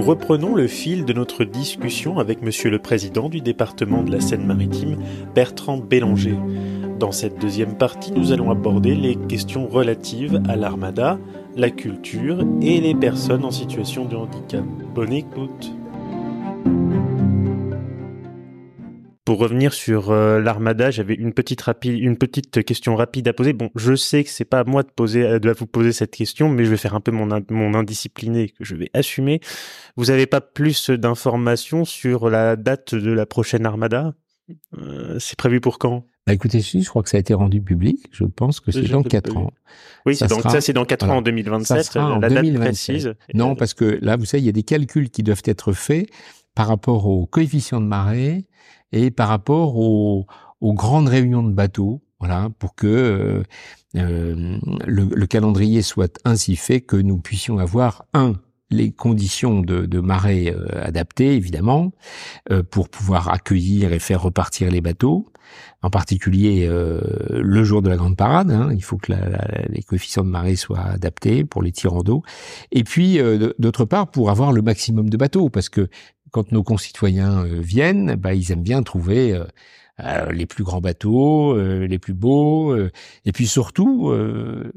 Nous reprenons le fil de notre discussion avec Monsieur le Président du département de la Seine-Maritime, Bertrand Bélanger. Dans cette deuxième partie, nous allons aborder les questions relatives à l'armada, la culture et les personnes en situation de handicap. Bonne écoute Pour revenir sur euh, l'armada, j'avais une petite rapide, une petite question rapide à poser. Bon, je sais que c'est pas à moi de poser, euh, de vous poser cette question, mais je vais faire un peu mon, mon indiscipliné que je vais assumer. Vous avez pas plus d'informations sur la date de la prochaine armada? Euh, C'est prévu pour quand? Bah écoutez, je crois que ça a été rendu public. Je pense que c'est dans quatre ans. Oui, c'est donc ça, c'est dans quatre ans en 2027. la date précise. Non, parce que là, vous savez, il y a des calculs qui doivent être faits par rapport au coefficient de marée et par rapport aux, aux grandes réunions de bateaux, voilà, pour que euh, euh le, le, calendrier soit ainsi fait que nous puissions avoir un les conditions de, de marée euh, adaptées, évidemment, euh, pour pouvoir accueillir et faire repartir les bateaux, en particulier euh, le jour de la grande parade. Hein, il faut que la, la, les coefficients de marée soient adaptés pour les tirants d'eau. Et puis, d'autre part, pour avoir le maximum de bateaux, parce que quand nos concitoyens euh, viennent, bah, ils aiment bien trouver euh, euh, les plus grands bateaux, les plus beaux, et puis surtout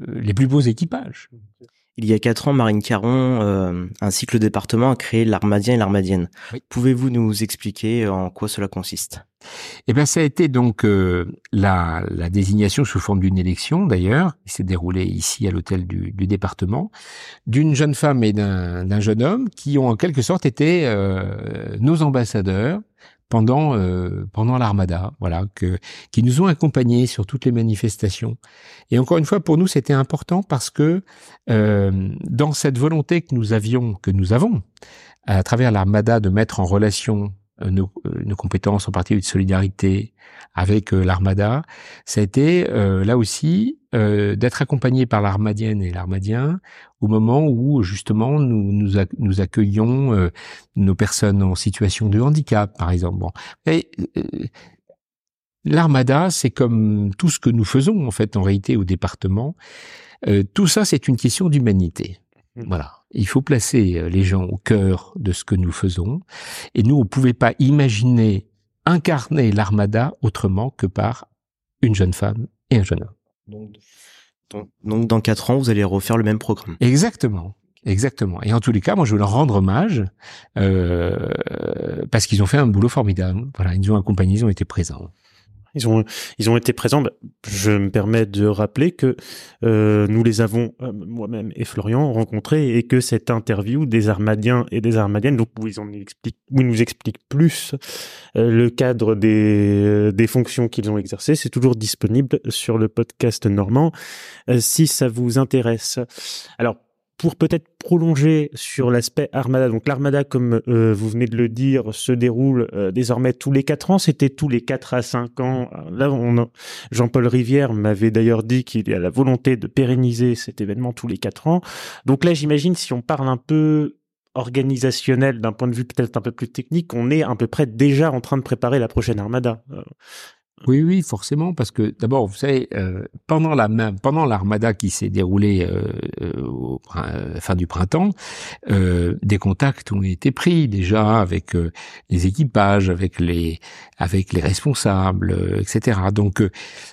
les plus beaux équipages. Il y a quatre ans, Marine Caron ainsi que le département a créé l'Armadien et l'Armadienne. Pouvez-vous nous expliquer en quoi cela consiste? Eh bien, ça a été donc euh, la, la, désignation sous forme d'une élection, d'ailleurs, qui s'est déroulée ici à l'hôtel du, du, département, d'une jeune femme et d'un jeune homme qui ont en quelque sorte été euh, nos ambassadeurs pendant euh, pendant l'armada, voilà, que qui nous ont accompagnés sur toutes les manifestations. Et encore une fois, pour nous, c'était important parce que euh, dans cette volonté que nous avions, que nous avons, à travers l'armada, de mettre en relation euh, nos, euh, nos, compétences en partie de solidarité avec euh, l'armada, ça a été là aussi d'être accompagné par l'armadienne et l'armadien au moment où justement nous nous, nous accueillons nos personnes en situation de handicap, par exemple. Bon. L'armada, c'est comme tout ce que nous faisons en fait en réalité au département. tout ça, c'est une question d'humanité. Mmh. Voilà. Il faut placer euh, les gens au cœur de ce que nous faisons. Et nous, on ne pouvait pas imaginer incarner l'armada autrement que par une jeune femme et un jeune homme. Donc, donc, dans quatre ans, vous allez refaire le même programme. Exactement. Exactement. Et en tous les cas, moi, je veux leur rendre hommage euh, parce qu'ils ont fait un boulot formidable. Voilà, ils nous ont accompagnés, ils ont été présents. Ils ont, ils ont été présents. Bah, je me permets de rappeler que euh, nous les avons, euh, moi-même et Florian, rencontrés et que cette interview des Armadiens et des Armadiennes, où ils nous expliquent plus euh, le cadre des, des fonctions qu'ils ont exercées, c'est toujours disponible sur le podcast normand si ça vous intéresse. Alors, pour peut-être prolonger sur l'aspect Armada, donc l'Armada, comme euh, vous venez de le dire, se déroule euh, désormais tous les quatre ans. C'était tous les quatre à cinq ans. Là, Jean-Paul Rivière m'avait d'ailleurs dit qu'il y a la volonté de pérenniser cet événement tous les quatre ans. Donc là, j'imagine si on parle un peu organisationnel d'un point de vue peut-être un peu plus technique, on est à peu près déjà en train de préparer la prochaine Armada. Euh, oui, oui, forcément, parce que d'abord, vous savez, euh, pendant la pendant l'armada qui s'est déroulée euh, euh euh, fin du printemps, euh, des contacts ont été pris déjà avec les équipages, avec les avec les responsables, etc. Donc,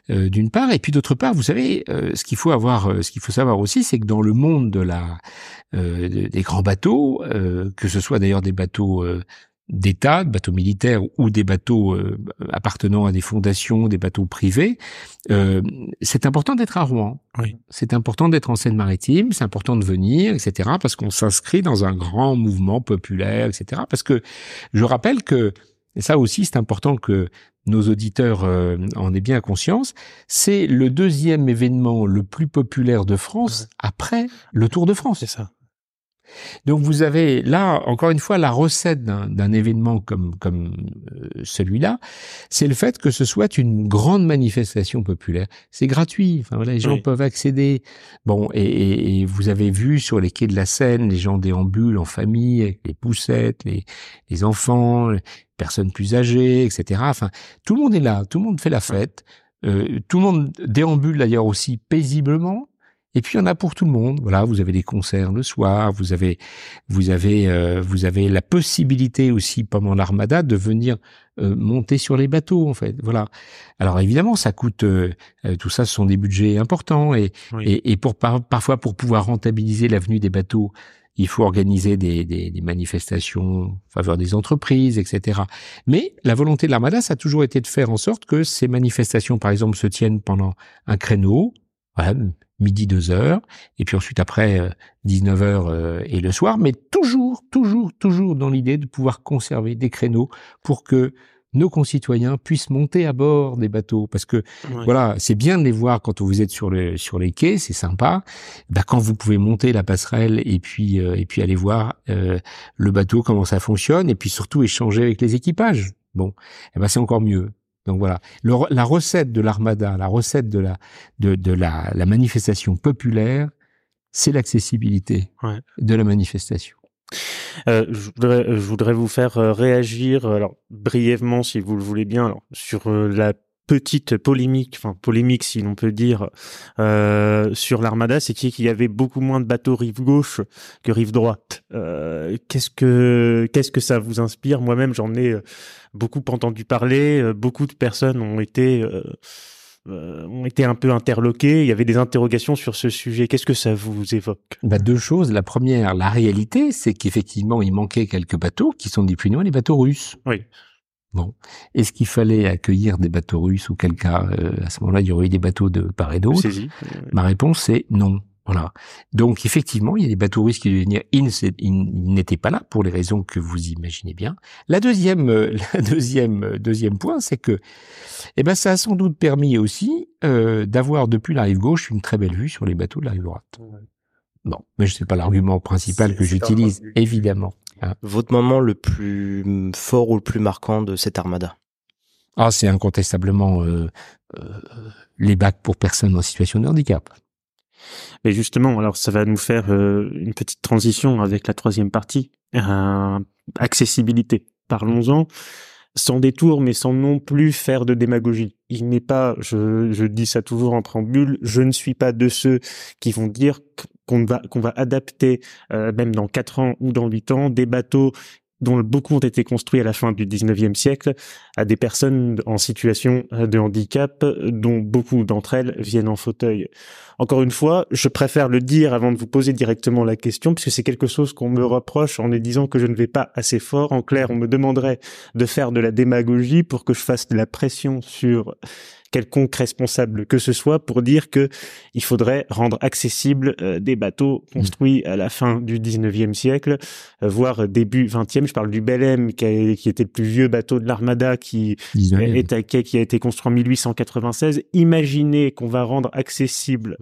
d'une part, et puis d'autre part, vous savez, ce qu'il faut avoir, ce qu'il faut savoir aussi, c'est que dans le monde de la des grands bateaux, que ce soit d'ailleurs des bateaux d'État, de bateaux militaires ou des bateaux euh, appartenant à des fondations, des bateaux privés, euh, c'est important d'être à Rouen. Oui. C'est important d'être en Seine-Maritime, c'est important de venir, etc. Parce qu'on s'inscrit dans un grand mouvement populaire, etc. Parce que je rappelle que et ça aussi c'est important que nos auditeurs euh, en aient bien conscience, c'est le deuxième événement le plus populaire de France après le Tour de France. C'est ça. Donc vous avez là encore une fois la recette d'un événement comme comme euh, celui-là, c'est le fait que ce soit une grande manifestation populaire. C'est gratuit, enfin voilà, les gens peuvent accéder. Bon et, et, vous avez vu sur les quais de la Seine, les gens déambulent en famille avec les poussettes, les les enfants, les personnes plus âgées, etc. Enfin tout le monde est là, tout le monde fait la fête. Euh, tout le monde déambule d'ailleurs aussi paisiblement Et puis il y en a pour tout le monde. Voilà, vous avez des concerts le soir, vous avez vous avez euh, vous avez la possibilité aussi pendant l'armada de venir euh, monter sur les bateaux en fait. Voilà. Alors évidemment, ça coûte euh, tout ça ce sont des budgets importants et et, et, pour parfois pour pouvoir rentabiliser l'avenue des bateaux, il faut organiser des, des, des, manifestations en faveur des entreprises, etc. Mais la volonté de l'Armada, ça a toujours été de faire en sorte que ces manifestations, par exemple, se tiennent pendant un créneau, midi deux heures, et puis ensuite après 19 euh, heures euh, et le soir, mais toujours, toujours, toujours dans l'idée de pouvoir conserver des créneaux pour que nos concitoyens puissent monter à bord des bateaux. Parce que voilà c'est bien de les voir quand vous êtes sur le sur les quais c'est sympa. Bah, quand vous pouvez monter la passerelle et puis euh, et puis aller voir le bateau comment ça fonctionne et puis surtout échanger avec les équipages. Bon eh ben c'est encore mieux donc voilà, la recette de l'armada, la recette de la de, de la, la, manifestation populaire, c'est l'accessibilité de la manifestation. Euh, je, voudrais, je, voudrais, vous faire euh, réagir, alors brièvement, si vous le voulez bien, alors, sur euh, la petite polémique, enfin polémique si l'on peut dire, euh, sur l'armada, c'est qu'il y avait beaucoup moins de bateaux rive gauche que rive droite. Euh, qu'est-ce que qu'est-ce que ça vous inspire? Moi-même, j'en ai euh, beaucoup entendu parler. Beaucoup de personnes ont été euh, ont été un peu interloquées. Il y avait des interrogations sur ce sujet. Qu'est-ce que ça vous évoque? Bah, Deux choses. La première, la réalité, c'est qu'effectivement, il manquait quelques bateaux qui sont des plus loin les bateaux russes. Oui. Bon, est-ce qu'il fallait accueillir des bateaux russes ou quel cas euh, à ce moment-là il y aurait eu des bateaux de part et d'autre? Ma réponse c'est non. Voilà. Donc effectivement, il y a des bateaux russes qui devaient venir. Ils, n'étaient pas là pour les raisons que vous imaginez bien. La deuxième, euh, la deuxième, euh, deuxième point, c'est que, eh ben, ça a sans doute permis aussi euh, d'avoir depuis la rive gauche une très belle vue sur les bateaux de la rive droite. Bon, mais je sais pas l'argument principal que j'utilise, évidemment. Hein. Votre moment le plus fort ou le plus marquant de cette armada? Ah, c'est incontestablement euh, euh, les bacs pour personnes en situation de handicap. Mais justement, alors ça va nous faire euh, une petite transition avec la troisième partie, accessibilité. Parlons-en sans détour, mais sans non plus faire de démagogie. Il n'est pas, je, dis ça toujours en préambule, je ne suis pas de ceux qui vont dire qu'on va qu'on va adapter, euh, même dans quatre ans ou dans huit ans, des bateaux dont beaucoup ont été construits à la fin du 19e siècle, à des personnes en situation de handicap, dont beaucoup d'entre elles viennent en fauteuil. Encore une fois, je préfère le dire avant de vous poser directement la question, puisque c'est quelque chose qu'on me reproche en me disant que je ne vais pas assez fort. En clair, on me demanderait de faire de la démagogie pour que je fasse de la pression sur quelconque responsable que ce soit pour dire que il faudrait rendre accessible euh, des bateaux construits à la fin du 19e siècle, euh, voire début 20e. Je parle du Belém qui, qui était le plus vieux bateau de l'armada qui est qui a été construit en 1896. Imaginez qu'on va rendre accessible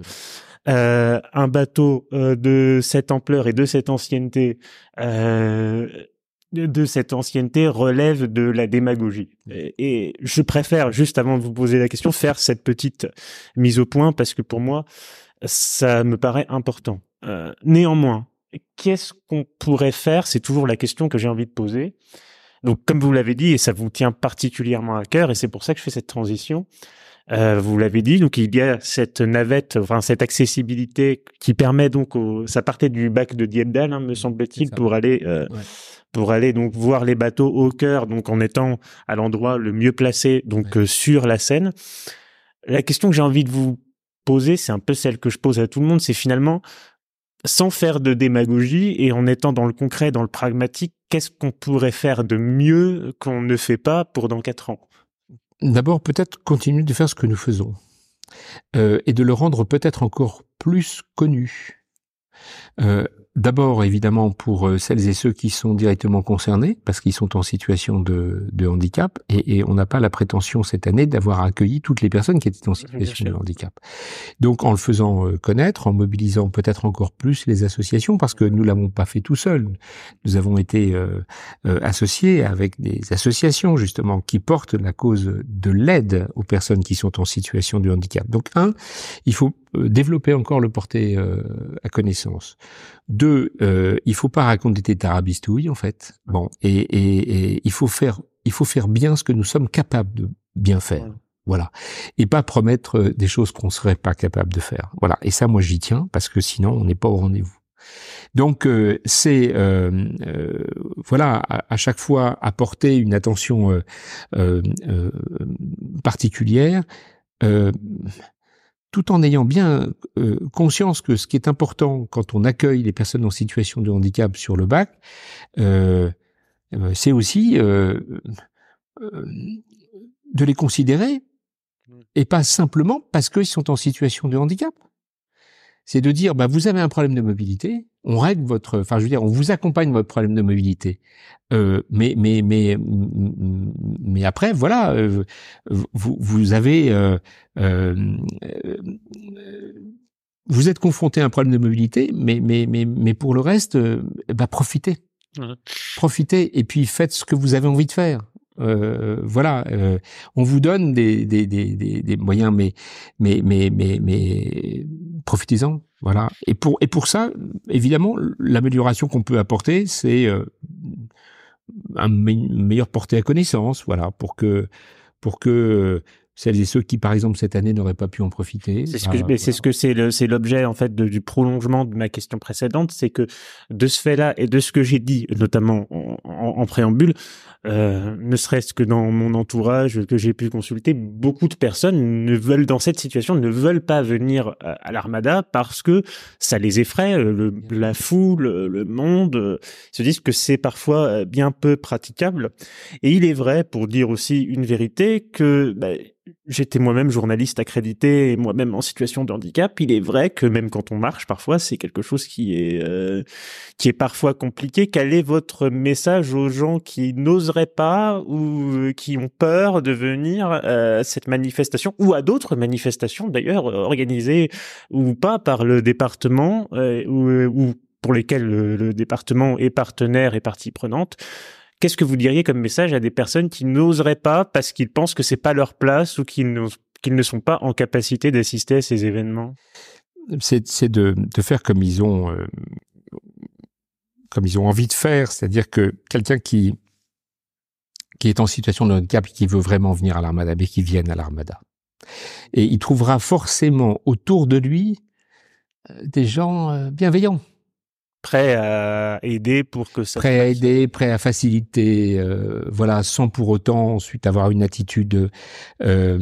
euh, un bateau de cette ampleur et de cette ancienneté euh, de cette ancienneté relève de la démagogie. Et je préfère, juste avant de vous poser la question, faire cette petite mise au point parce que pour moi, ça me paraît important. Euh, néanmoins, qu'est-ce qu'on pourrait faire? C'est toujours la question que j'ai envie de poser. Donc, comme vous l'avez dit, et ça vous tient particulièrement à cœur, et c'est pour ça que je fais cette transition, euh, vous l'avez dit, donc il y a cette navette, enfin cette accessibilité qui permet donc, au, ça partait du bac de Diebdal, hein, me semble-t-il, pour aller euh, pour aller donc voir les bateaux au cœur, donc en étant à l'endroit le mieux placé, donc euh, sur la Seine. La question que j'ai envie de vous poser, c'est un peu celle que je pose à tout le monde, c'est finalement sans faire de démagogie et en étant dans le concret, dans le pragmatique, qu'est-ce qu'on pourrait faire de mieux qu'on ne fait pas pour dans quatre ans? D'abord, peut-être continuer de faire ce que nous faisons euh, et de le rendre peut-être encore plus connu. Euh, D'abord, évidemment, pour euh, celles et ceux qui sont directement concernés, parce qu'ils sont en situation de, de handicap, et, et on n'a pas la prétention cette année d'avoir accueilli toutes les personnes qui étaient en situation de handicap. Donc, en le faisant euh, connaître, en mobilisant peut-être encore plus les associations, parce que nous l'avons pas fait tout seul. Nous avons été euh, associés avec des associations justement qui portent la cause de l'aide aux personnes qui sont en situation de handicap. Donc, un, il faut développer encore le porter à connaissance. Deux, euh, il faut pas raconter des tarabistouilles en fait. Bon, et, et, et, il faut faire, il faut faire bien ce que nous sommes capables de bien faire. Voilà. Et pas promettre des choses qu'on serait pas capable de faire. Voilà. Et ça, moi, j'y tiens parce que sinon, on n'est pas au rendez-vous. Donc euh, c'est euh, euh, voilà à, chaque fois apporter une attention particulière, tout en ayant bien conscience que ce qui est important quand on accueille les personnes en situation de handicap sur le bac, c'est aussi de les considérer et pas simplement parce qu'ils sont en situation de handicap c'est de dire, bah, vous avez un problème de mobilité, on règle votre, enfin, je veux dire, on vous accompagne votre problème de mobilité. Euh, mais, mais, mais, mais après, voilà, euh, vous, vous avez, euh, euh, vous êtes confronté à un problème de mobilité, mais, mais, mais, mais pour le reste, bah, profitez. Profitez et puis faites ce que vous avez envie de faire. Euh, voilà, euh, on vous donne des, des, des, des, moyens, mais, mais, mais, mais, profitez-en. Voilà. Et pour, et pour ça, évidemment, l'amélioration qu'on peut apporter, c'est euh, un meilleure portée à connaissance, voilà, pour que, pour que celles et ceux qui, par exemple, cette année n'auraient pas pu en profiter. C'est ce que, c'est ce que c'est c'est l'objet en fait du prolongement de ma question précédente, c'est que de ce fait-là et de ce que j'ai dit, notamment en, en préambule, euh, ne serait-ce que dans mon entourage que j'ai pu consulter, beaucoup de personnes ne veulent dans cette situation ne veulent pas venir à, l'armada parce que ça les effraie, euh, le, la foule, le monde, euh, se disent que c'est parfois bien peu praticable. Et il est vrai, pour dire aussi une vérité, que bah, j'étais moi-même journaliste accrédité et moi-même en situation de handicap, il est vrai que même quand on marche, parfois, c'est quelque chose qui est euh, qui est parfois compliqué. Quel est votre message aux gens qui n'oseraient pas ou euh, qui ont peur de venir à cette manifestation ou à d'autres manifestations d'ailleurs organisées ou pas par le département euh, ou, pour lesquelles le département est partenaire et partie prenante Qu'est-ce que vous diriez comme message à des personnes qui n'oseraient pas parce qu'ils pensent que c'est pas leur place ou qu'ils ne sont pas en capacité d'assister à ces événements? C'est de, de, faire comme ils ont euh, comme ils ont envie de faire, c'est-à-dire que quelqu'un qui qui est en situation de handicap et qui veut vraiment venir à l'armada, mais qui vienne à l'armada. Et il trouvera forcément autour de lui euh, des gens euh, bienveillants prêt à aider pour que ça prêt à aider prêt à faciliter euh, voilà sans pour autant ensuite avoir une attitude euh,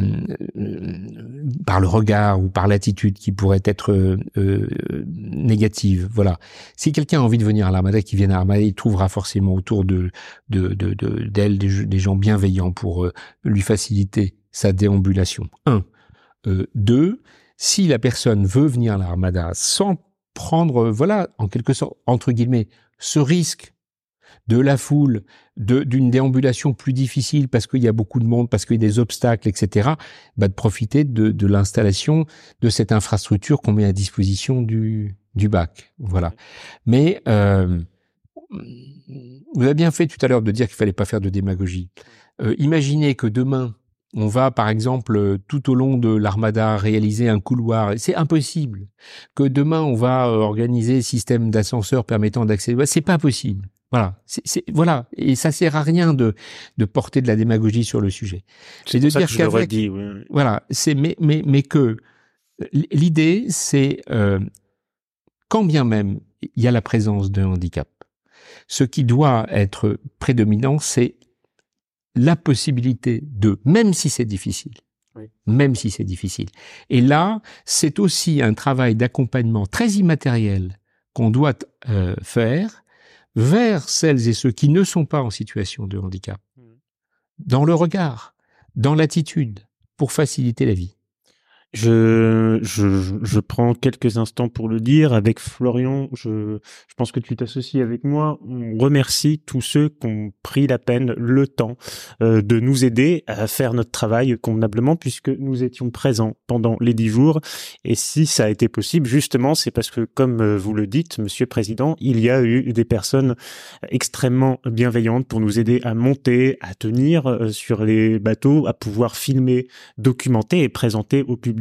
par le regard ou par l'attitude qui pourrait être euh, négative voilà. Si quelqu'un a envie de venir à l'armada qui vienne à l'armada il trouvera forcément autour de de d'elle de, des, gens bienveillants pour lui faciliter sa déambulation. Un. Deux. Si la personne veut venir à l'armada sans prendre, euh, voilà, en quelque sorte, entre guillemets, ce risque de la foule, d'une déambulation plus difficile parce qu'il y a beaucoup de monde, parce qu'il y a des obstacles, etc., bah, de profiter de, l'installation de cette infrastructure qu'on met à disposition du, du bac. Voilà. Mais euh, vous avez bien fait tout à l'heure de dire qu'il fallait pas faire de démagogie. Euh, imaginez que demain, on va, par exemple, tout au long de l'armada réaliser un couloir. C'est impossible. Que demain on va euh, organiser un système d'ascenseur permettant d'accéder. C'est pas possible. Voilà. C'est, voilà. Et ça sert à rien de, de porter de la démagogie sur le sujet. C'est de dire qu'avec, dit, voilà. C'est, mais, mais, mais que l'idée, c'est, euh, quand bien même il y a la présence d'un handicap, ce qui doit être prédominant, c'est la possibilité de, même si c'est difficile, même si c'est difficile. Et là, c'est aussi un travail d'accompagnement très immatériel qu'on doit euh, faire vers celles et ceux qui ne sont pas en situation de handicap, mmh. dans le regard, dans l'attitude, pour faciliter la vie. Je, je, je, prends quelques instants pour le dire. Avec Florian, je, je pense que tu t'associes avec moi. On remercie tous ceux qui ont pris la peine, le temps euh, de nous aider à faire notre travail convenablement puisque nous étions présents pendant les dix jours. Et si ça a été possible, justement, c'est parce que, comme euh, vous le dites, Monsieur le Président, il y a eu des personnes extrêmement bienveillantes pour nous aider à monter, à tenir euh, sur les bateaux, à pouvoir filmer, documenter et présenter au public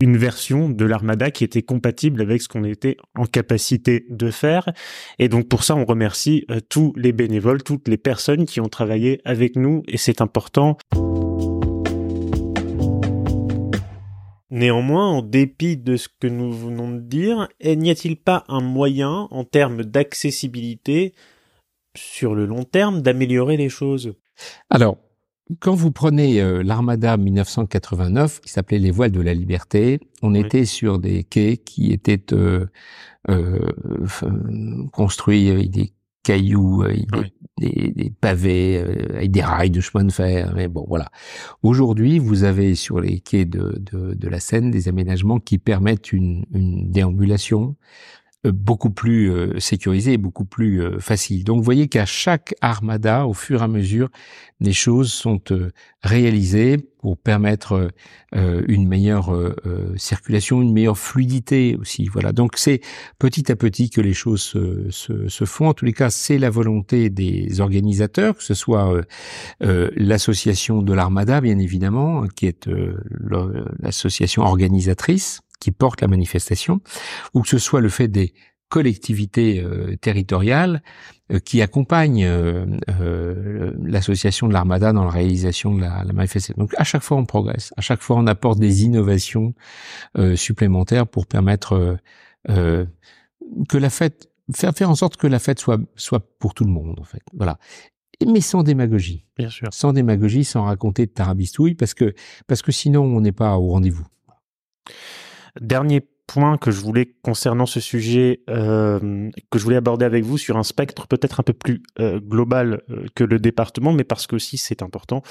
une version de l'Armada qui était compatible avec ce qu'on était en capacité de faire. Et donc pour ça, on remercie euh, tous les bénévoles, toutes les personnes qui ont travaillé avec nous et c'est important. Néanmoins, en dépit de ce que nous venons de dire, n'y a-t-il pas un moyen, en termes d'accessibilité, sur le long terme, d'améliorer les choses? Alors, quand vous prenez euh, l'Armada 1989, qui s'appelait les voiles de la liberté, on était sur des quais qui étaient euh, euh, construits avec des cailloux, avec des, des, pavés, avec des rails de chemin de fer. Mais bon, voilà. Aujourd'hui, vous avez sur les quais de, de, de, la Seine des aménagements qui permettent une, une déambulation, euh, beaucoup plus euh, sécurisé et beaucoup plus euh, facile. Donc vous voyez qu'à chaque armada, au fur et à mesure, les choses sont réalisées pour permettre une meilleure circulation, une meilleure fluidité aussi. Voilà. Donc c'est petit à petit que les choses se, se, se font. En tous les cas, c'est la volonté des organisateurs, que ce soit l'association de l'armada, bien évidemment, qui est l'association organisatrice qui portent la manifestation, ou que ce soit le fait des collectivités euh, territoriales euh, qui accompagnent euh, l'association de l'Armada dans la réalisation de la, la, manifestation. Donc à chaque fois on progresse, à chaque fois on apporte des innovations supplémentaires pour permettre que la fête, faire faire en sorte que la fête soit soit pour tout le monde en fait. Voilà mais sans démagogie. Bien sûr. Sans démagogie, sans raconter de tarabistouille, parce que parce que sinon on n'est pas au rendez-vous. Dernier point que je voulais concernant ce sujet euh, que je voulais aborder avec vous sur un spectre peut-être un peu plus euh, global euh, que le département, mais parce que aussi c'est important.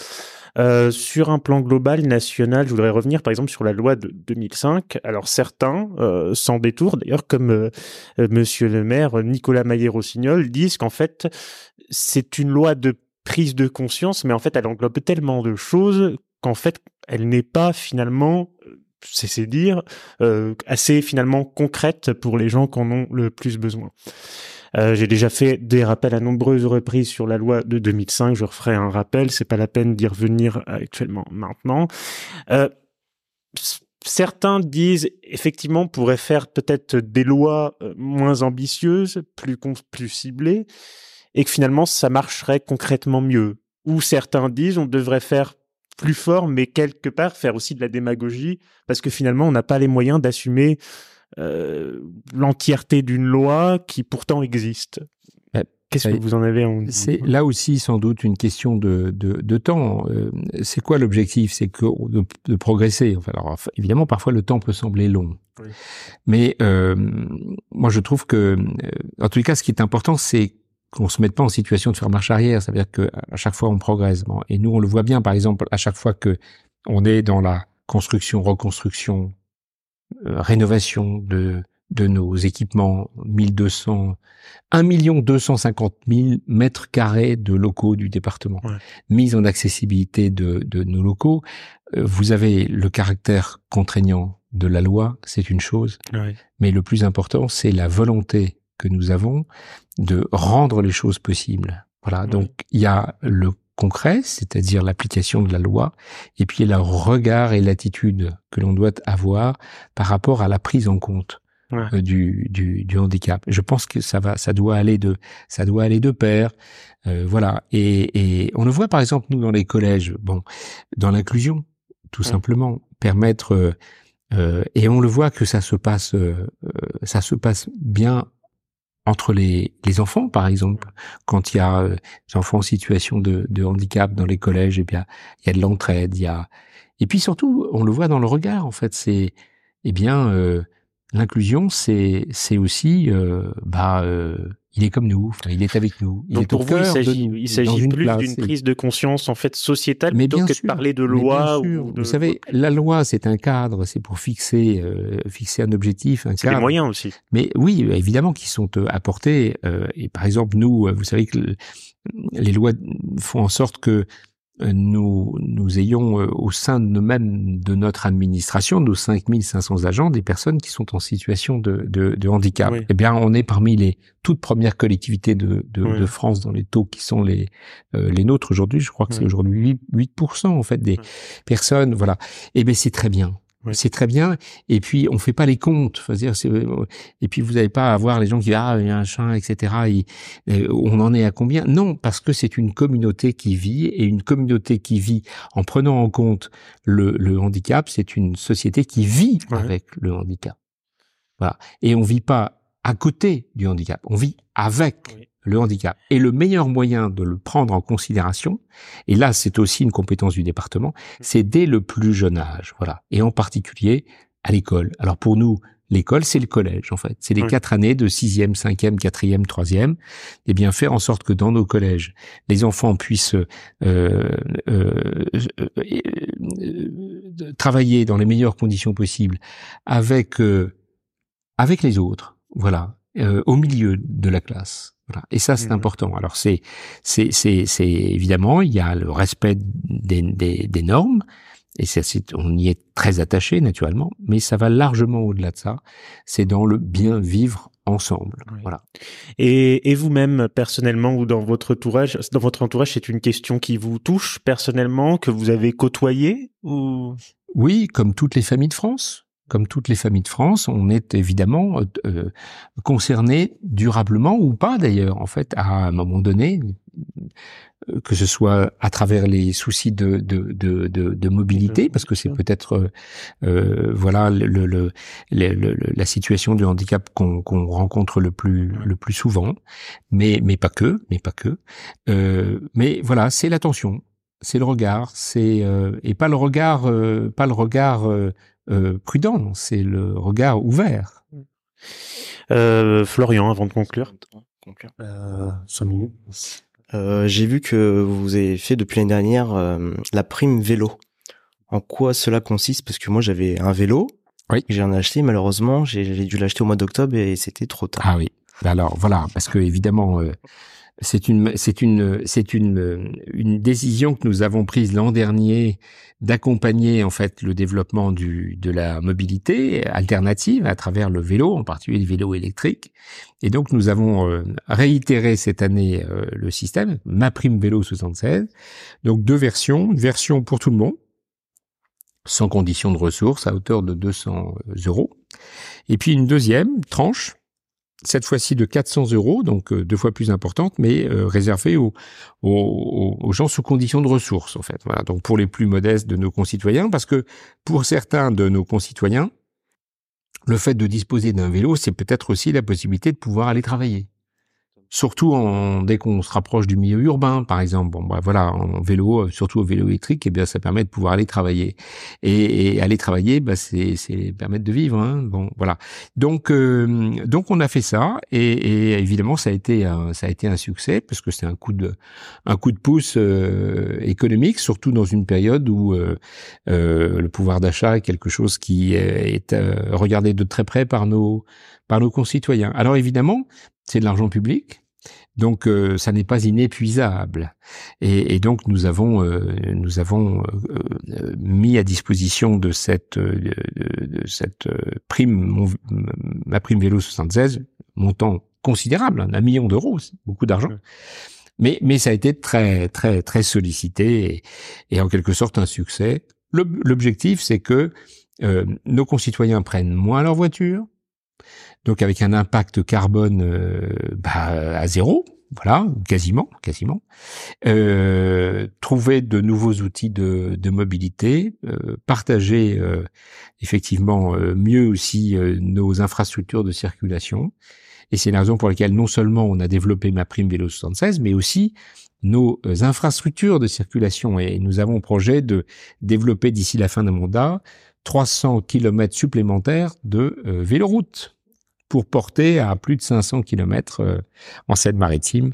Sur un plan global, national, je voudrais revenir par exemple sur la loi de 2005. Alors certains, sans détour d'ailleurs, comme Monsieur le maire Nicolas Maillet-Rossignol, disent qu'en fait c'est une loi de prise de conscience, mais en fait elle englobe tellement de choses qu'en fait elle n'est pas finalement c'est dire, euh, assez finalement concrète pour les gens qui en ont le plus besoin. Euh, j'ai déjà fait des rappels à nombreuses reprises sur la loi de 2005. Je referai un rappel. C'est pas la peine d'y revenir actuellement maintenant. Euh, certains disent effectivement pourrait faire peut-être des lois moins ambitieuses, plus plus ciblées, et que finalement ça marcherait concrètement mieux. Ou certains disent on devrait faire plus fort, mais quelque part faire aussi de la démagogie, parce que finalement, on n'a pas les moyens d'assumer euh, l'entièreté d'une loi qui pourtant existe. Qu'est-ce que vous en avez en C'est là aussi sans doute une question de, de, de temps. Euh, c'est quoi l'objectif? C'est que de, de, progresser. Enfin, alors, évidemment, parfois le temps peut sembler long, oui. mais euh, moi je trouve que, en tous les cas, ce qui est important, c'est qu'on se mette pas en situation de faire marche arrière. Ça veut dire que à chaque fois on progresse. Bon, et nous on le voit bien, par exemple, à chaque fois que on est dans la construction, reconstruction, euh, rénovation de de nos équipements, 1200, 1 million 250 000 mètres carrés de locaux du département, ouais. mise en accessibilité de, de nos locaux. Euh, vous avez le caractère contraignant de la loi, c'est une chose, ouais. mais le plus important, c'est la volonté que nous avons de rendre les choses possibles. Voilà, donc il y a le concret, c'est-à-dire l'application de la loi, et puis il y a le regard et l'attitude que l'on doit avoir par rapport à la prise en compte ouais. euh, du, du, du, handicap. Je pense que ça va, ça doit aller de, ça doit aller de pair. Euh, voilà, et, et, on le voit par exemple nous dans les collèges, bon, dans l'inclusion, tout ouais. simplement permettre euh, et on le voit que ça se passe, euh, ça se passe bien entre les, les enfants, par exemple, quand il y a euh, des enfants en situation de, de handicap dans les collèges, eh bien, il y a de l'entraide, il y a, et puis surtout, on le voit dans le regard, en fait, c'est, eh bien, euh, l'inclusion, c'est, c'est aussi, euh, bah, euh, il est comme nous, enfin, il est avec nous. Il Donc est pour vous, il s'agit, il s'agit plus d'une prise de conscience en fait sociétale mais plutôt que sûr, de parler de loi. Ou de... Vous savez, la loi c'est un cadre, c'est pour fixer euh, fixer un objectif, un C'est cadre. des moyens aussi. Mais oui, évidemment, qui sont euh, apportés. Euh, et par exemple, nous, vous savez que le, les lois font en sorte que nous, nous ayons au sein de même de notre administration, nos 5500 agents, des personnes qui sont en situation de, de, de handicap. Oui. Eh bien, on est parmi les toutes premières collectivités de, de, oui. de France dans les taux qui sont les, euh, les nôtres aujourd'hui. Je crois que oui. c'est aujourd'hui 8%, 8 en fait des personnes. Voilà. Eh bien, c'est très bien. C'est très bien. Et puis on fait pas les comptes. Dire, et puis vous n'allez pas avoir les gens qui disent ah il y a un chien, etc. on en est à combien? Non, parce que c'est une communauté qui vit et une communauté qui vit en prenant en compte le, le handicap, c'est une société qui vit avec le handicap. Voilà. Et on vit pas à côté du handicap, on vit avec le handicap. Et le meilleur moyen de le prendre en considération, et là c'est aussi une compétence du département, c'est dès le plus jeune âge, voilà. Et en particulier à l'école. Alors pour nous, l'école c'est le collège en fait. C'est les quatre années de sixième, cinquième, quatrième, troisième. Et bien faire en sorte que dans nos collèges, les enfants puissent euh, euh, euh, euh travailler dans les meilleures conditions possibles avec avec les autres, voilà, au milieu de la classe. Voilà. Et ça, c'est mmh important. Alors, c'est, c'est, c'est, c'est évidemment, il y a le respect des, des, des normes, et ça, c'est, on y est très attaché naturellement, mais ça va largement au-delà de ça. C'est dans le bien vivre ensemble. Voilà. Et, et vous-même, personnellement, ou dans votre entourage, dans votre entourage, c'est une question qui vous touche personnellement, que vous avez côtoyé ou? Oui, comme toutes les familles de France comme toutes les familles de France, on est évidemment euh, euh, concerné durablement ou pas d'ailleurs, en fait, à un moment donné, euh, que ce soit à travers les soucis de, de, de, de, mobilité, parce que c'est peut-être voilà le, le, la situation du handicap qu'on rencontre le plus le plus souvent, mais mais pas que, mais pas que. mais voilà, c'est l'attention, c'est le regard, c'est et pas le regard, pas le regard euh, prudent, c'est le regard ouvert. Euh, Florian, avant de conclure. Euh, euh, J'ai vu que vous avez fait depuis l'année dernière euh, la prime vélo. En quoi cela consiste? Parce que moi j'avais un vélo, oui. j'ai en acheté, malheureusement j'ai dû l'acheter au mois d'octobre et c'était trop tard. Ah oui. Alors voilà, parce que évidemment, c'est une, c'est une, c'est une, une décision que nous avons prise l'an dernier d'accompagner en fait le développement du, de la mobilité alternative à travers le vélo, en particulier le vélo électrique. Et donc nous avons euh, réitéré cette année euh, le système, ma prime vélo 76. Donc deux versions, une version pour tout le monde, sans condition de ressources, à hauteur de 200 euros. Et puis une deuxième tranche cette fois-ci de 400 euros, donc euh, deux fois plus importante, mais euh, réservée aux, gens sous conditions de ressources, en fait. Voilà, donc pour les plus modestes de nos concitoyens, parce que pour certains de nos concitoyens, le fait de disposer d'un vélo, c'est peut-être aussi la possibilité de pouvoir aller travailler surtout en, dès qu'on se rapproche du milieu urbain, par exemple. Bon, bah, voilà, en vélo, euh, surtout au vélo électrique, eh bien, ça permet de pouvoir aller travailler. Et, et aller travailler, bah, c'est, permettre de vivre. Hein. Bon, voilà. Donc, euh, donc, on a fait ça, et, et, évidemment, ça a été, un, ça a été un succès parce que c'est un coup de, un coup de pouce euh, économique, surtout dans une période où euh, le pouvoir d'achat est quelque chose qui est regardé de très près par nos, par nos concitoyens. Alors évidemment, c'est de l'argent public, donc euh, ça n'est pas inépuisable. Et, et, donc nous avons euh, nous avons euh, mis à disposition de cette de, cette prime ma prime vélo 76 montant considérable, un million d'euros, beaucoup d'argent. Mais mais ça a été très très très sollicité et, et en quelque sorte un succès. L'objectif c'est que nos concitoyens prennent moins leur voiture, donc avec un impact carbone euh, bah, à zéro, voilà, quasiment, quasiment. Euh, trouver de nouveaux outils de, de mobilité, euh, partager euh, effectivement euh, mieux aussi nos infrastructures de circulation. Et c'est la raison pour laquelle non seulement on a développé ma prime vélo 76, mais aussi nos infrastructures de circulation. Et nous avons projet de développer d'ici la fin d'un mandat 300 kilomètres supplémentaires de véloroute pour porter à plus de 500 km euh, en Seine-Maritime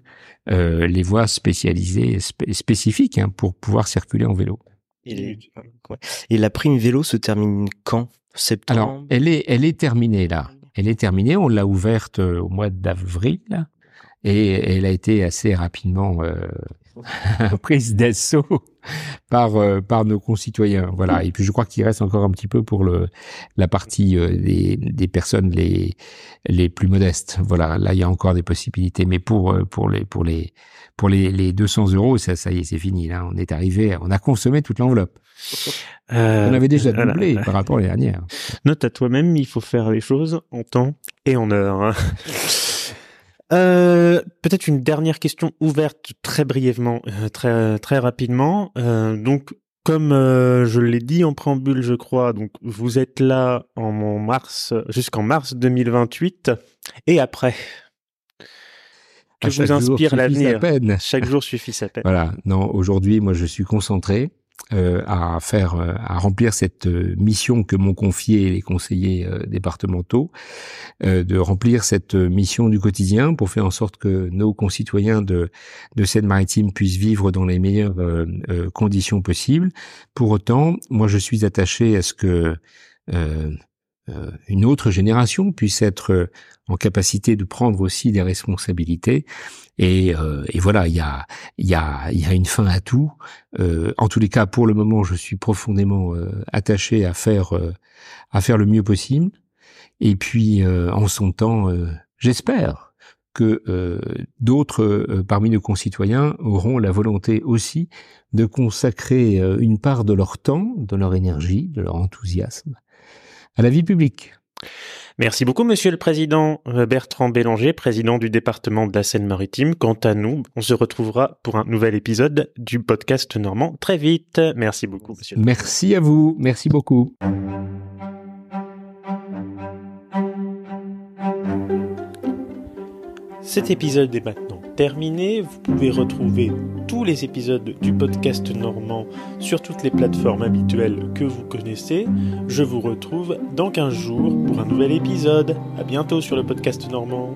euh, les voies spécialisées spécifiques hein, pour pouvoir circuler en vélo. Et, la prime vélo se termine quand? Septembre? Alors, elle est, elle est terminée là. Elle est terminée. On l'a ouverte euh, au mois d'avril et elle a été assez rapidement prise d'assaut par euh, par nos concitoyens. Voilà. Et puis je crois qu'il reste encore un petit peu pour le la partie euh, des, des personnes les les plus modestes. Voilà. Là, il y a encore des possibilités. Mais pour euh, pour les pour les pour les, les 200 euros, ça ça y est, c'est fini. Là, on est arrivé, on a consommé toute l'enveloppe. on avait déjà doublé par rapport à l'année dernière. Note à toi-même, il faut faire les choses en temps et en heure. Hein. Euh, peut-être une dernière question ouverte très brièvement, euh, très très rapidement. Euh, donc, comme je l'ai dit en préambule, je crois, donc vous êtes là en mars jusqu'en mars 2028 et après. Que vous inspire l'avenir Chaque jour suffit sa peine. Voilà. Non, aujourd'hui, moi, je suis concentré. Euh, à faire, euh, à remplir cette euh, mission que m'ont confiée les conseillers départementaux, de remplir cette mission du quotidien pour faire en sorte que nos concitoyens de, de Seine-Maritime puissent vivre dans les meilleures conditions possibles. Pour autant, moi, je suis attaché à ce que euh, une autre génération puisse être euh, en capacité de prendre aussi des responsabilités. Et, euh, et voilà, il y a, y, a, y a une fin à tout. en tous les cas, pour le moment, je suis profondément attaché à faire, à faire le mieux possible. Et puis, en son temps, j'espère que d'autres parmi nos concitoyens auront la volonté aussi de consacrer une part de leur temps, de leur énergie, de leur enthousiasme à la vie publique. Merci beaucoup, Monsieur le Président euh, Bertrand Bélanger, président du département de la Seine-Maritime. Quant à nous, on se retrouvera pour un nouvel épisode du podcast Normand très vite. Merci beaucoup, Monsieur. merci à vous. Merci beaucoup. Cet épisode est maintenant terminé. Vous pouvez retrouver tous les épisodes du podcast normand sur toutes les plateformes habituelles que vous connaissez. Je vous retrouve dans 15 jours pour un nouvel épisode. À bientôt sur le podcast normand.